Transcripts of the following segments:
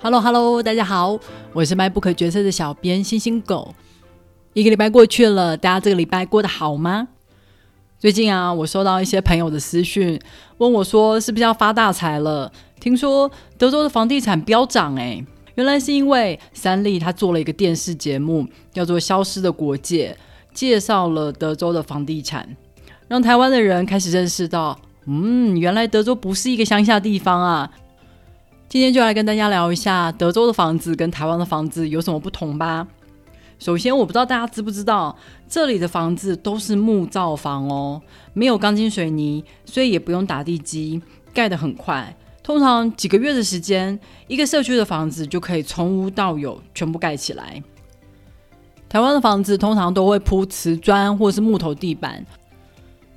Hello Hello，大家好，我是卖不可角色的小编星星狗。一个礼拜过去了，大家这个礼拜过得好吗？最近啊，我收到一些朋友的私讯，问我说是不是要发大财了？听说德州的房地产飙涨哎，原来是因为三立他做了一个电视节目，叫做《消失的国界》，介绍了德州的房地产，让台湾的人开始认识到，嗯，原来德州不是一个乡下地方啊。今天就来跟大家聊一下德州的房子跟台湾的房子有什么不同吧。首先，我不知道大家知不知道，这里的房子都是木造房哦，没有钢筋水泥，所以也不用打地基，盖得很快。通常几个月的时间，一个社区的房子就可以从无到有全部盖起来。台湾的房子通常都会铺瓷砖或是木头地板，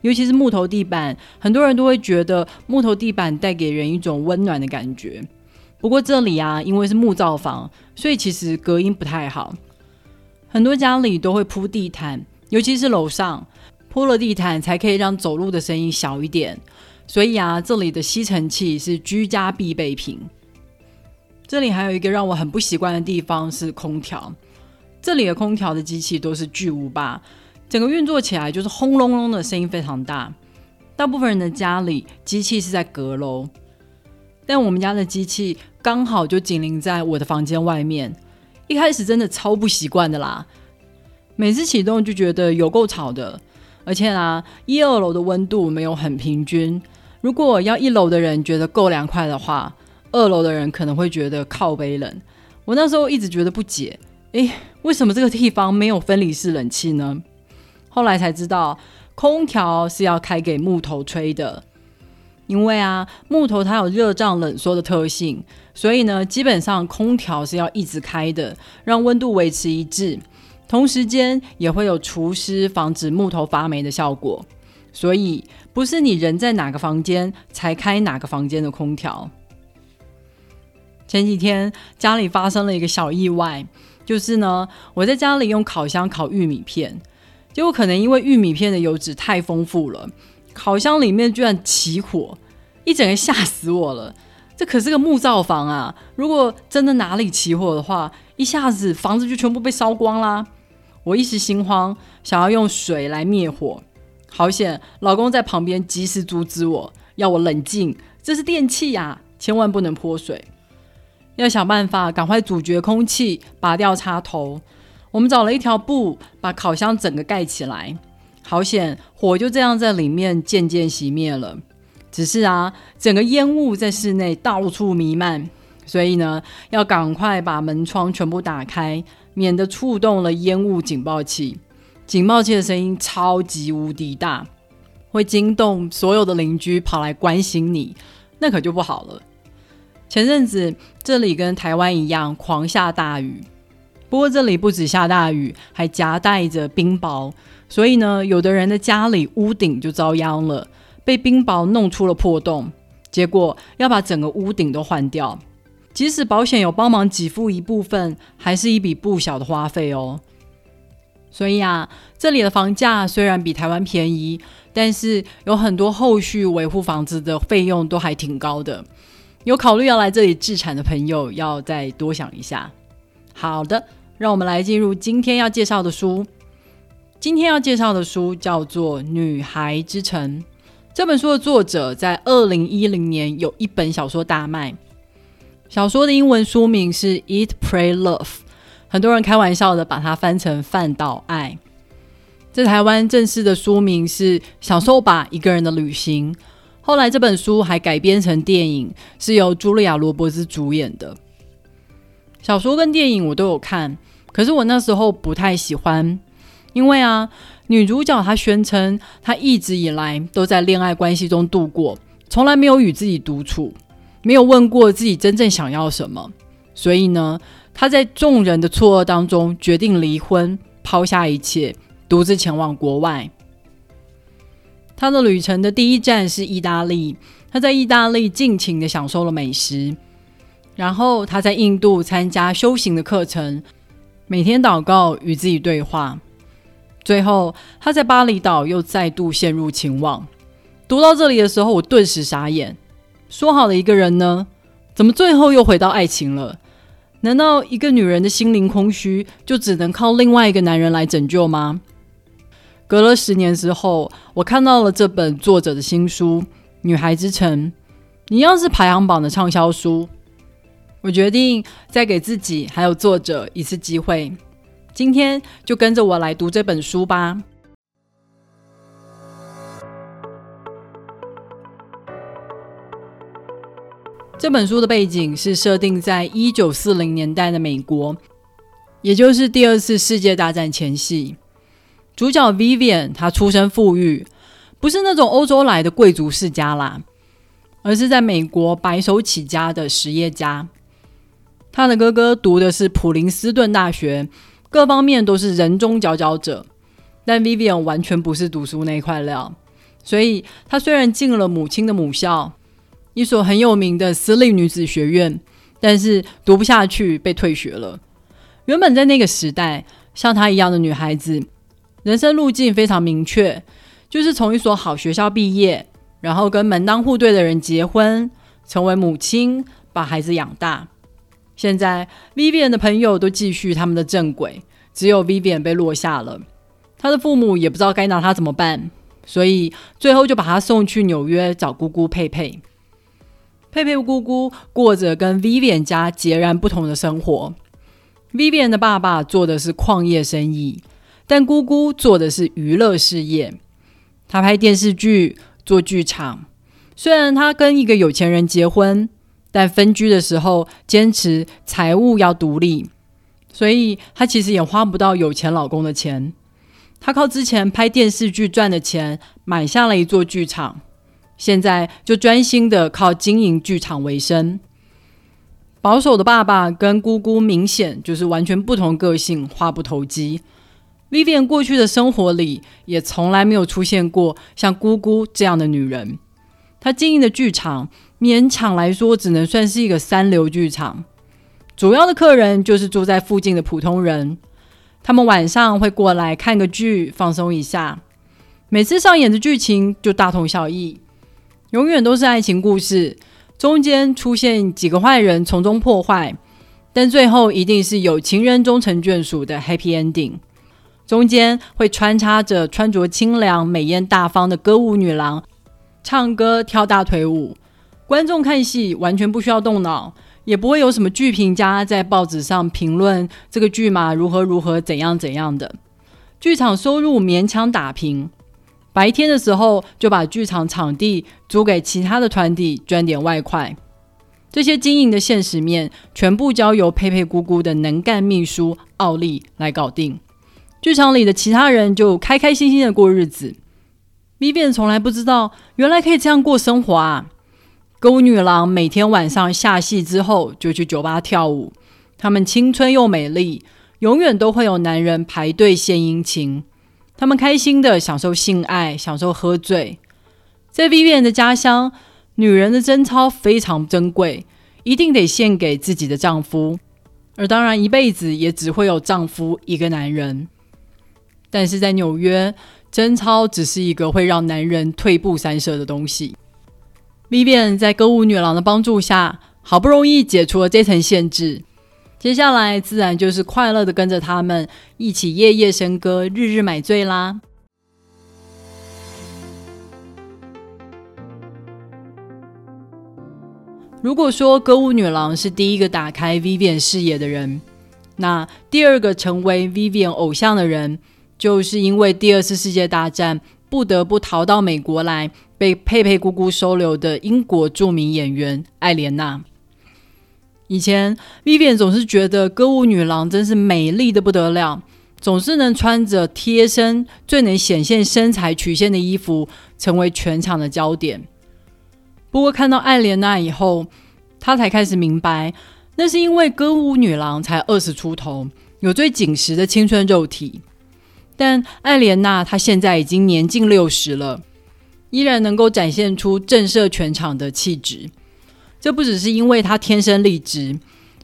尤其是木头地板，很多人都会觉得木头地板带给人一种温暖的感觉。不过这里啊，因为是木造房，所以其实隔音不太好。很多家里都会铺地毯，尤其是楼上铺了地毯，才可以让走路的声音小一点。所以啊，这里的吸尘器是居家必备品。这里还有一个让我很不习惯的地方是空调。这里的空调的机器都是巨无霸，整个运作起来就是轰隆隆的声音非常大。大部分人的家里机器是在阁楼。但我们家的机器刚好就紧邻在我的房间外面，一开始真的超不习惯的啦。每次启动就觉得有够吵的，而且啊，一二楼的温度没有很平均。如果要一楼的人觉得够凉快的话，二楼的人可能会觉得靠背冷。我那时候一直觉得不解，诶，为什么这个地方没有分离式冷气呢？后来才知道，空调是要开给木头吹的。因为啊，木头它有热胀冷缩的特性，所以呢，基本上空调是要一直开的，让温度维持一致。同时间也会有除湿、防止木头发霉的效果。所以不是你人在哪个房间才开哪个房间的空调。前几天家里发生了一个小意外，就是呢，我在家里用烤箱烤玉米片，结果可能因为玉米片的油脂太丰富了。烤箱里面居然起火，一整个吓死我了！这可是个木造房啊，如果真的哪里起火的话，一下子房子就全部被烧光啦！我一时心慌，想要用水来灭火，好险！老公在旁边及时阻止我，要我冷静，这是电器呀，千万不能泼水，要想办法赶快阻绝空气，拔掉插头。我们找了一条布，把烤箱整个盖起来。好险，火就这样在里面渐渐熄灭了。只是啊，整个烟雾在室内到处弥漫，所以呢，要赶快把门窗全部打开，免得触动了烟雾警报器。警报器的声音超级无敌大，会惊动所有的邻居跑来关心你，那可就不好了。前阵子这里跟台湾一样狂下大雨，不过这里不止下大雨，还夹带着冰雹。所以呢，有的人的家里屋顶就遭殃了，被冰雹弄出了破洞，结果要把整个屋顶都换掉。即使保险有帮忙给付一部分，还是一笔不小的花费哦。所以啊，这里的房价虽然比台湾便宜，但是有很多后续维护房子的费用都还挺高的。有考虑要来这里置产的朋友，要再多想一下。好的，让我们来进入今天要介绍的书。今天要介绍的书叫做《女孩之城》。这本书的作者在二零一零年有一本小说大卖，小说的英文书名是《Eat, Pray, Love》，很多人开玩笑的把它翻成“饭岛爱”。在台湾正式的书名是《享受吧，一个人的旅行》。后来这本书还改编成电影，是由茱莉亚·罗伯兹主演的。小说跟电影我都有看，可是我那时候不太喜欢。因为啊，女主角她宣称她一直以来都在恋爱关系中度过，从来没有与自己独处，没有问过自己真正想要什么。所以呢，她在众人的错愕当中决定离婚，抛下一切，独自前往国外。她的旅程的第一站是意大利，她在意大利尽情的享受了美食，然后她在印度参加修行的课程，每天祷告与自己对话。最后，他在巴厘岛又再度陷入情网。读到这里的时候，我顿时傻眼。说好的一个人呢？怎么最后又回到爱情了？难道一个女人的心灵空虚，就只能靠另外一个男人来拯救吗？隔了十年之后，我看到了这本作者的新书《女孩之城》，一样是排行榜的畅销书。我决定再给自己还有作者一次机会，今天就跟着我来读这本书吧。这本书的背景是设定在一九四零年代的美国，也就是第二次世界大战前夕。主角 Vivian 她出身富裕，不是那种欧洲来的贵族世家啦，而是在美国白手起家的实业家。他的哥哥读的是普林斯顿大学，各方面都是人中佼佼者，但 Vivian 完全不是读书那块料，所以她虽然进了母亲的母校。一所很有名的私立女子学院，但是读不下去，被退学了。原本在那个时代，像她一样的女孩子，人生路径非常明确，就是从一所好学校毕业，然后跟门当户对的人结婚，成为母亲，把孩子养大。现在 Vivian 的朋友都继续他们的正轨，只有 Vivian 被落下了。她的父母也不知道该拿她怎么办，所以最后就把她送去纽约找姑姑佩佩。佩佩姑姑过着跟 Vivian 家截然不同的生活。Vivian 的爸爸做的是矿业生意，但姑姑做的是娱乐事业。他拍电视剧，做剧场。虽然他跟一个有钱人结婚，但分居的时候坚持财务要独立，所以他其实也花不到有钱老公的钱。他靠之前拍电视剧赚的钱，买下了一座剧场。现在就专心的靠经营剧场为生。保守的爸爸跟姑姑明显就是完全不同个性，话不投机。Vivian 过去的生活里也从来没有出现过像姑姑这样的女人。她经营的剧场勉强来说只能算是一个三流剧场，主要的客人就是住在附近的普通人。他们晚上会过来看个剧，放松一下。每次上演的剧情就大同小异。永远都是爱情故事，中间出现几个坏人从中破坏，但最后一定是有情人终成眷属的 happy ending。中间会穿插着穿着清凉、美艳大方的歌舞女郎，唱歌跳大腿舞。观众看戏完全不需要动脑，也不会有什么剧评家在报纸上评论这个剧嘛如何如何怎样怎样的。剧场收入勉强打平。白天的时候就把剧场场地租给其他的团体赚点外快，这些经营的现实面全部交由佩佩姑姑的能干秘书奥利来搞定。剧场里的其他人就开开心心的过日子。Vivian 从来不知道原来可以这样过生活啊！歌舞女郎每天晚上下戏之后就去酒吧跳舞，她们青春又美丽，永远都会有男人排队献殷勤。他们开心的享受性爱，享受喝醉。在 Vivian 的家乡，女人的贞操非常珍贵，一定得献给自己的丈夫，而当然一辈子也只会有丈夫一个男人。但是在纽约，贞操只是一个会让男人退步三舍的东西。Vivian 在歌舞女郎的帮助下，好不容易解除了这层限制。接下来自然就是快乐的跟着他们一起夜夜笙歌，日日买醉啦。如果说歌舞女郎是第一个打开 Vivian 视野的人，那第二个成为 Vivian 偶像的人，就是因为第二次世界大战不得不逃到美国来，被佩佩姑姑收留的英国著名演员艾莲娜。以前，Vivian 总是觉得歌舞女郎真是美丽的不得了，总是能穿着贴身、最能显现身材曲线的衣服，成为全场的焦点。不过，看到艾莲娜以后，她才开始明白，那是因为歌舞女郎才二十出头，有最紧实的青春肉体。但艾莲娜她现在已经年近六十了，依然能够展现出震慑全场的气质。这不只是因为她天生丽质，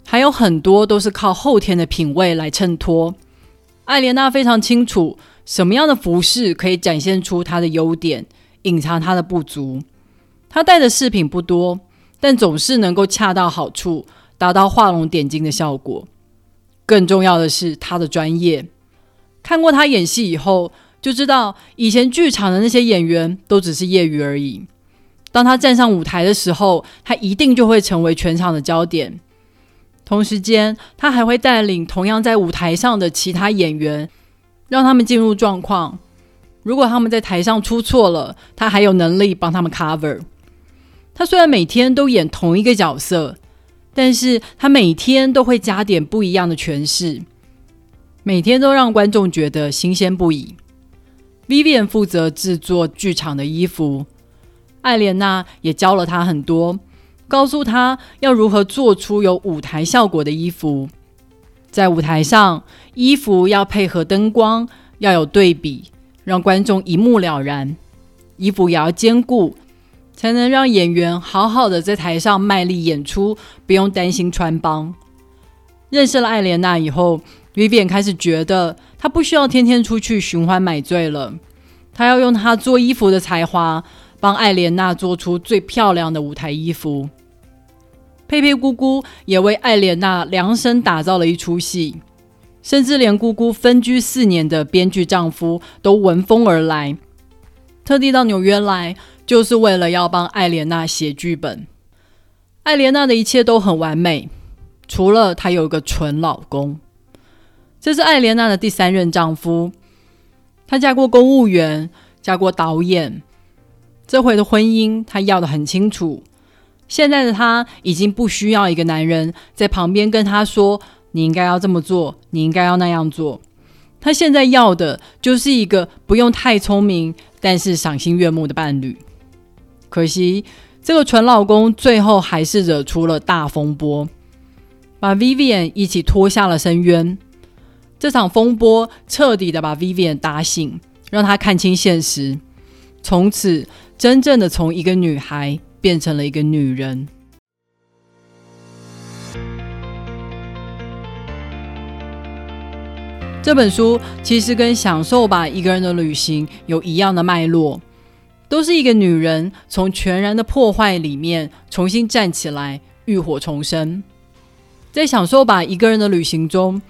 还有很多都是靠后天的品味来衬托。艾莲娜非常清楚什么样的服饰可以展现出她的优点，隐藏她的不足。她戴的饰品不多，但总是能够恰到好处，达到画龙点睛的效果。更重要的是他的专业。看过他演戏以后，就知道以前剧场的那些演员都只是业余而已。当他站上舞台的时候，他一定就会成为全场的焦点。同时间，他还会带领同样在舞台上的其他演员，让他们进入状况。如果他们在台上出错了，他还有能力帮他们 cover。他虽然每天都演同一个角色，但是他每天都会加点不一样的诠释，每天都让观众觉得新鲜不已。Vivian 负责制作剧场的衣服，艾莲娜也教了他很多，告诉他要如何做出有舞台效果的衣服。在舞台上，衣服要配合灯光，要有对比。让观众一目了然，衣服也要兼顾，才能让演员好好的在台上卖力演出，不用担心穿帮。认识了艾莲娜以后，Vivian 开始觉得她不需要天天出去寻欢买醉了，她要用她做衣服的才华，帮艾莲娜做出最漂亮的舞台衣服。佩佩姑姑也为艾莲娜量身打造了一出戏。甚至连姑姑分居四年的编剧丈夫都闻风而来，特地到纽约来，就是为了要帮艾莲娜写剧本。艾莲娜的一切都很完美，除了她有个蠢老公。这是艾莲娜的第三任丈夫，她嫁过公务员，嫁过导演。这回的婚姻，她要的很清楚。现在的她已经不需要一个男人在旁边跟她说。你应该要这么做，你应该要那样做。她现在要的就是一个不用太聪明，但是赏心悦目的伴侣。可惜，这个蠢老公最后还是惹出了大风波，把 Vivian 一起拖下了深渊。这场风波彻底的把 Vivian 打醒，让他看清现实，从此真正的从一个女孩变成了一个女人。这本书其实跟《享受吧一个人的旅行》有一样的脉络，都是一个女人从全然的破坏里面重新站起来，浴火重生。在《享受吧一个人的旅行》中，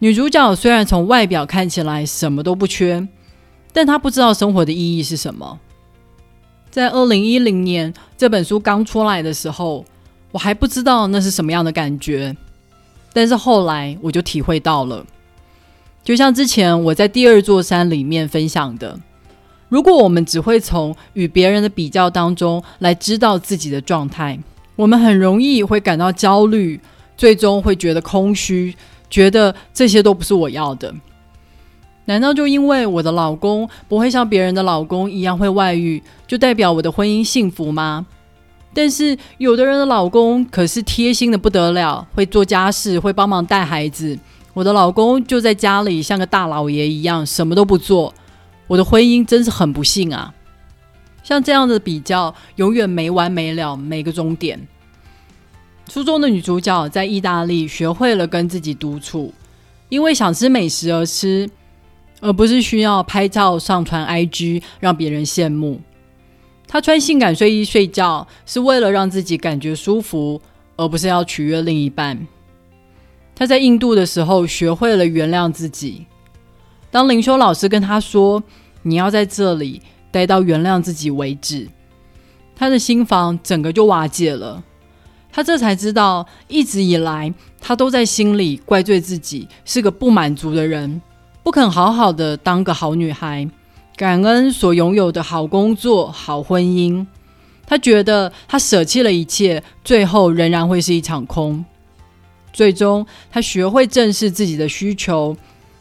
女主角虽然从外表看起来什么都不缺，但她不知道生活的意义是什么。在二零一零年这本书刚出来的时候，我还不知道那是什么样的感觉，但是后来我就体会到了。就像之前我在第二座山里面分享的，如果我们只会从与别人的比较当中来知道自己的状态，我们很容易会感到焦虑，最终会觉得空虚，觉得这些都不是我要的。难道就因为我的老公不会像别人的老公一样会外遇，就代表我的婚姻幸福吗？但是有的人的老公可是贴心的不得了，会做家事，会帮忙带孩子。我的老公就在家里像个大老爷一样，什么都不做。我的婚姻真是很不幸啊！像这样的比较，永远没完没了，没个终点。初中的女主角在意大利学会了跟自己独处，因为想吃美食而吃，而不是需要拍照上传 IG 让别人羡慕。她穿性感睡衣睡觉，是为了让自己感觉舒服，而不是要取悦另一半。她在印度的时候学会了原谅自己。当灵修老师跟她说：“你要在这里待到原谅自己为止。”他的心房整个就瓦解了。他这才知道，一直以来他都在心里怪罪自己是个不满足的人，不肯好好的当个好女孩，感恩所拥有的好工作、好婚姻。他觉得他舍弃了一切，最后仍然会是一场空。最终，他学会正视自己的需求，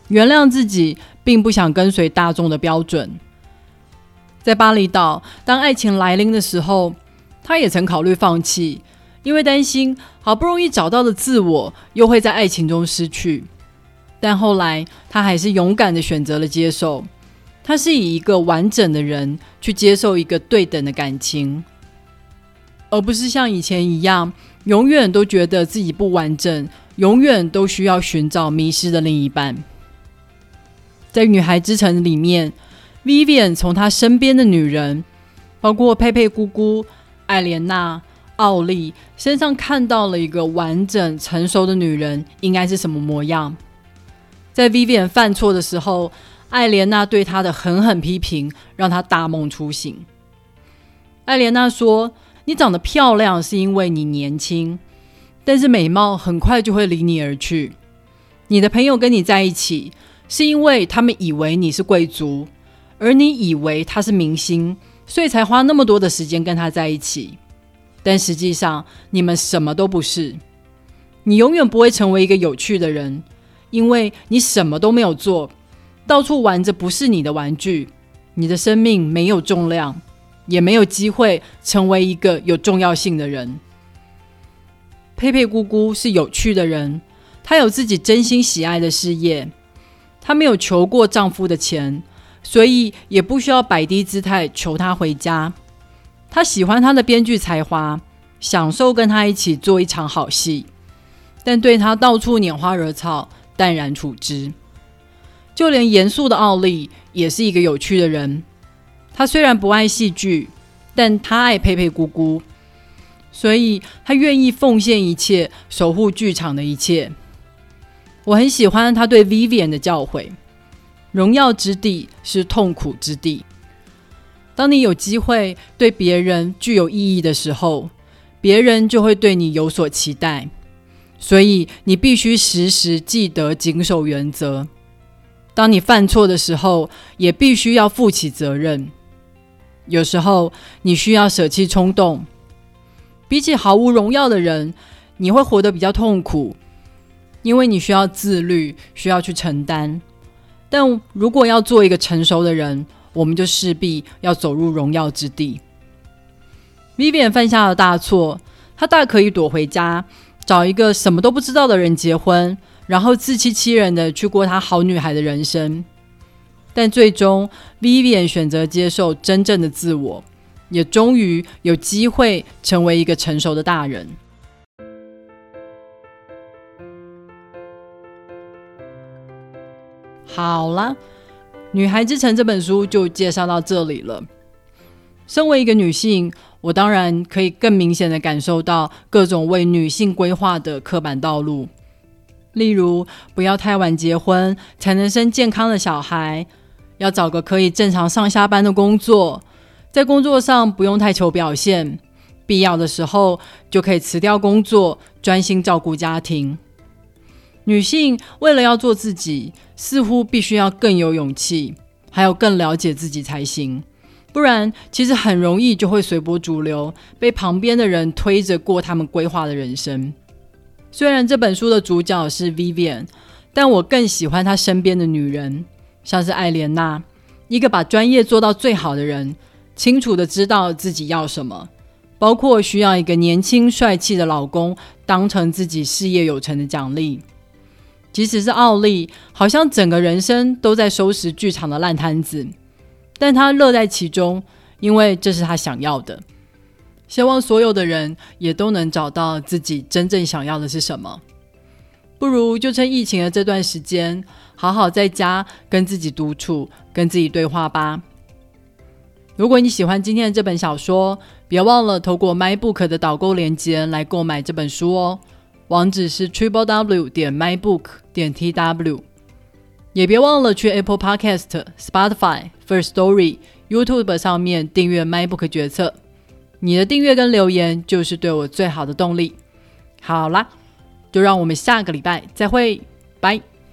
原谅自己，并不想跟随大众的标准。在巴厘岛，当爱情来临的时候，他也曾考虑放弃，因为担心好不容易找到的自我又会在爱情中失去。但后来，他还是勇敢的选择了接受。他是以一个完整的人去接受一个对等的感情，而不是像以前一样。永远都觉得自己不完整，永远都需要寻找迷失的另一半。在《女孩之城》里面，Vivian 从她身边的女人，包括佩佩姑姑、艾莲娜、奥利身上看到了一个完整成熟的女人应该是什么模样。在 Vivian 犯错的时候，艾莲娜对她的狠狠批评让她大梦初醒。艾莲娜说：“你长得漂亮是因为你年轻，但是美貌很快就会离你而去。你的朋友跟你在一起，是因为他们以为你是贵族，而你以为他是明星。”所以才花那么多的时间跟他在一起，但实际上你们什么都不是。你永远不会成为一个有趣的人，因为你什么都没有做，到处玩着不是你的玩具。你的生命没有重量，也没有机会成为一个有重要性的人。佩佩姑姑是有趣的人，她有自己真心喜爱的事业，她没有求过丈夫的钱。所以也不需要摆低姿态求他回家。他喜欢他的编剧才华，享受跟他一起做一场好戏，但对他到处拈花惹草淡然处之。就连严肃的奥利也是一个有趣的人。他虽然不爱戏剧，但他爱佩佩姑姑，所以他愿意奉献一切，守护剧场的一切。我很喜欢他对 Vivian 的教诲。荣耀之地是痛苦之地。当你有机会对别人具有意义的时候，别人就会对你有所期待。所以你必须时时记得谨守原则。当你犯错的时候，也必须要负起责任。有时候你需要舍弃冲动。比起毫无荣耀的人，你会活得比较痛苦，因为你需要自律，需要去承担。但如果要做一个成熟的人，我们就势必要走入荣耀之地。Vivian 犯下了大错，他大可以躲回家，找一个什么都不知道的人结婚，然后自欺欺人的去过他好女孩的人生。但最终，Vivian 选择接受真正的自我，也终于有机会成为一个成熟的大人。好了，《女孩之城》这本书就介绍到这里了。身为一个女性，我当然可以更明显的感受到各种为女性规划的刻板道路，例如不要太晚结婚才能生健康的小孩，要找个可以正常上下班的工作，在工作上不用太求表现，必要的时候就可以辞掉工作，专心照顾家庭。女性为了要做自己，似乎必须要更有勇气，还有更了解自己才行。不然，其实很容易就会随波逐流，被旁边的人推着过他们规划的人生。虽然这本书的主角是 Vivian，但我更喜欢她身边的女人，像是艾莲娜，一个把专业做到最好的人，清楚的知道自己要什么，包括需要一个年轻帅气的老公，当成自己事业有成的奖励。即使是奥利，好像整个人生都在收拾剧场的烂摊子，但他乐在其中，因为这是他想要的。希望所有的人也都能找到自己真正想要的是什么。不如就趁疫情的这段时间，好好在家跟自己独处，跟自己对话吧。如果你喜欢今天的这本小说，别忘了透过 MyBook 的导购链接来购买这本书哦。网址是 triple w 点 mybook 点 tw，也别忘了去 Apple Podcast、Spotify、First Story、YouTube 上面订阅 MacBook 决策。你的订阅跟留言就是对我最好的动力。好啦，就让我们下个礼拜再会，拜。